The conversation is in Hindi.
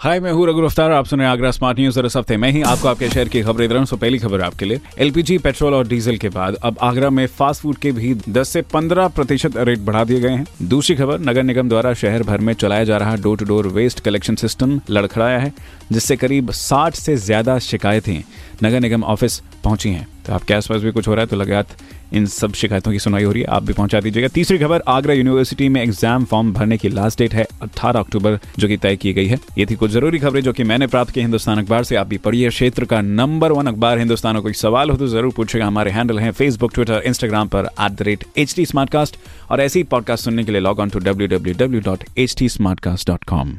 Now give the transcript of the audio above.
हाय, मैं हूँ रघु अफ्तार आप सुन रहे हैं आगरा स्मार्ट न्यूज़ और इस हफ़्ते मैं ही आपको आपके शहर की खबरें दे रहा हूँ। पहली खबर आपके लिए एलपीजी पेट्रोल और डीजल के बाद अब आगरा में फास्ट फ़ूड के भी 10 से 15 प्रतिशत रेट बढ़ा दिए गए हैं। दूसरी खबर, नगर निगम द्वारा शहर भर में चलाया जा रहा door to door waste collection system लड़खड़ाया है, जिससे करीब 60 से ज़्यादा शिकायतें नगर निगम ऑफ़िस पहुँची हैं। तो आपके आसपास भी कुछ हो रहा है तो लगात इन सब शिकायतों की सुनवाई हो रही है, आप भी पहुँचा दीजिएगा। तीसरी खबर, आगरा यूनिवर्सिटी में एग्ज़ाम फॉर्म भरने की लास्ट डेट है 18 अक्टूबर, जो कि तय की गई है। ये थी कुछ ज़रूरी खबरें जो कि मैंने प्राप्त की हिंदुस्तान अखबार से। आप भी पढ़िए क्षेत्र का नंबर वन अखबार। हिंदुस्तान को कोई सवाल हो तो ज़रूर पूछेगा। हमारे हैंडल है फेसबुक ट्विटर इंस्टाग्राम पर एट और ऐसी पॉडकास्ट सुनने के लिए log on to W W W dot H T dot com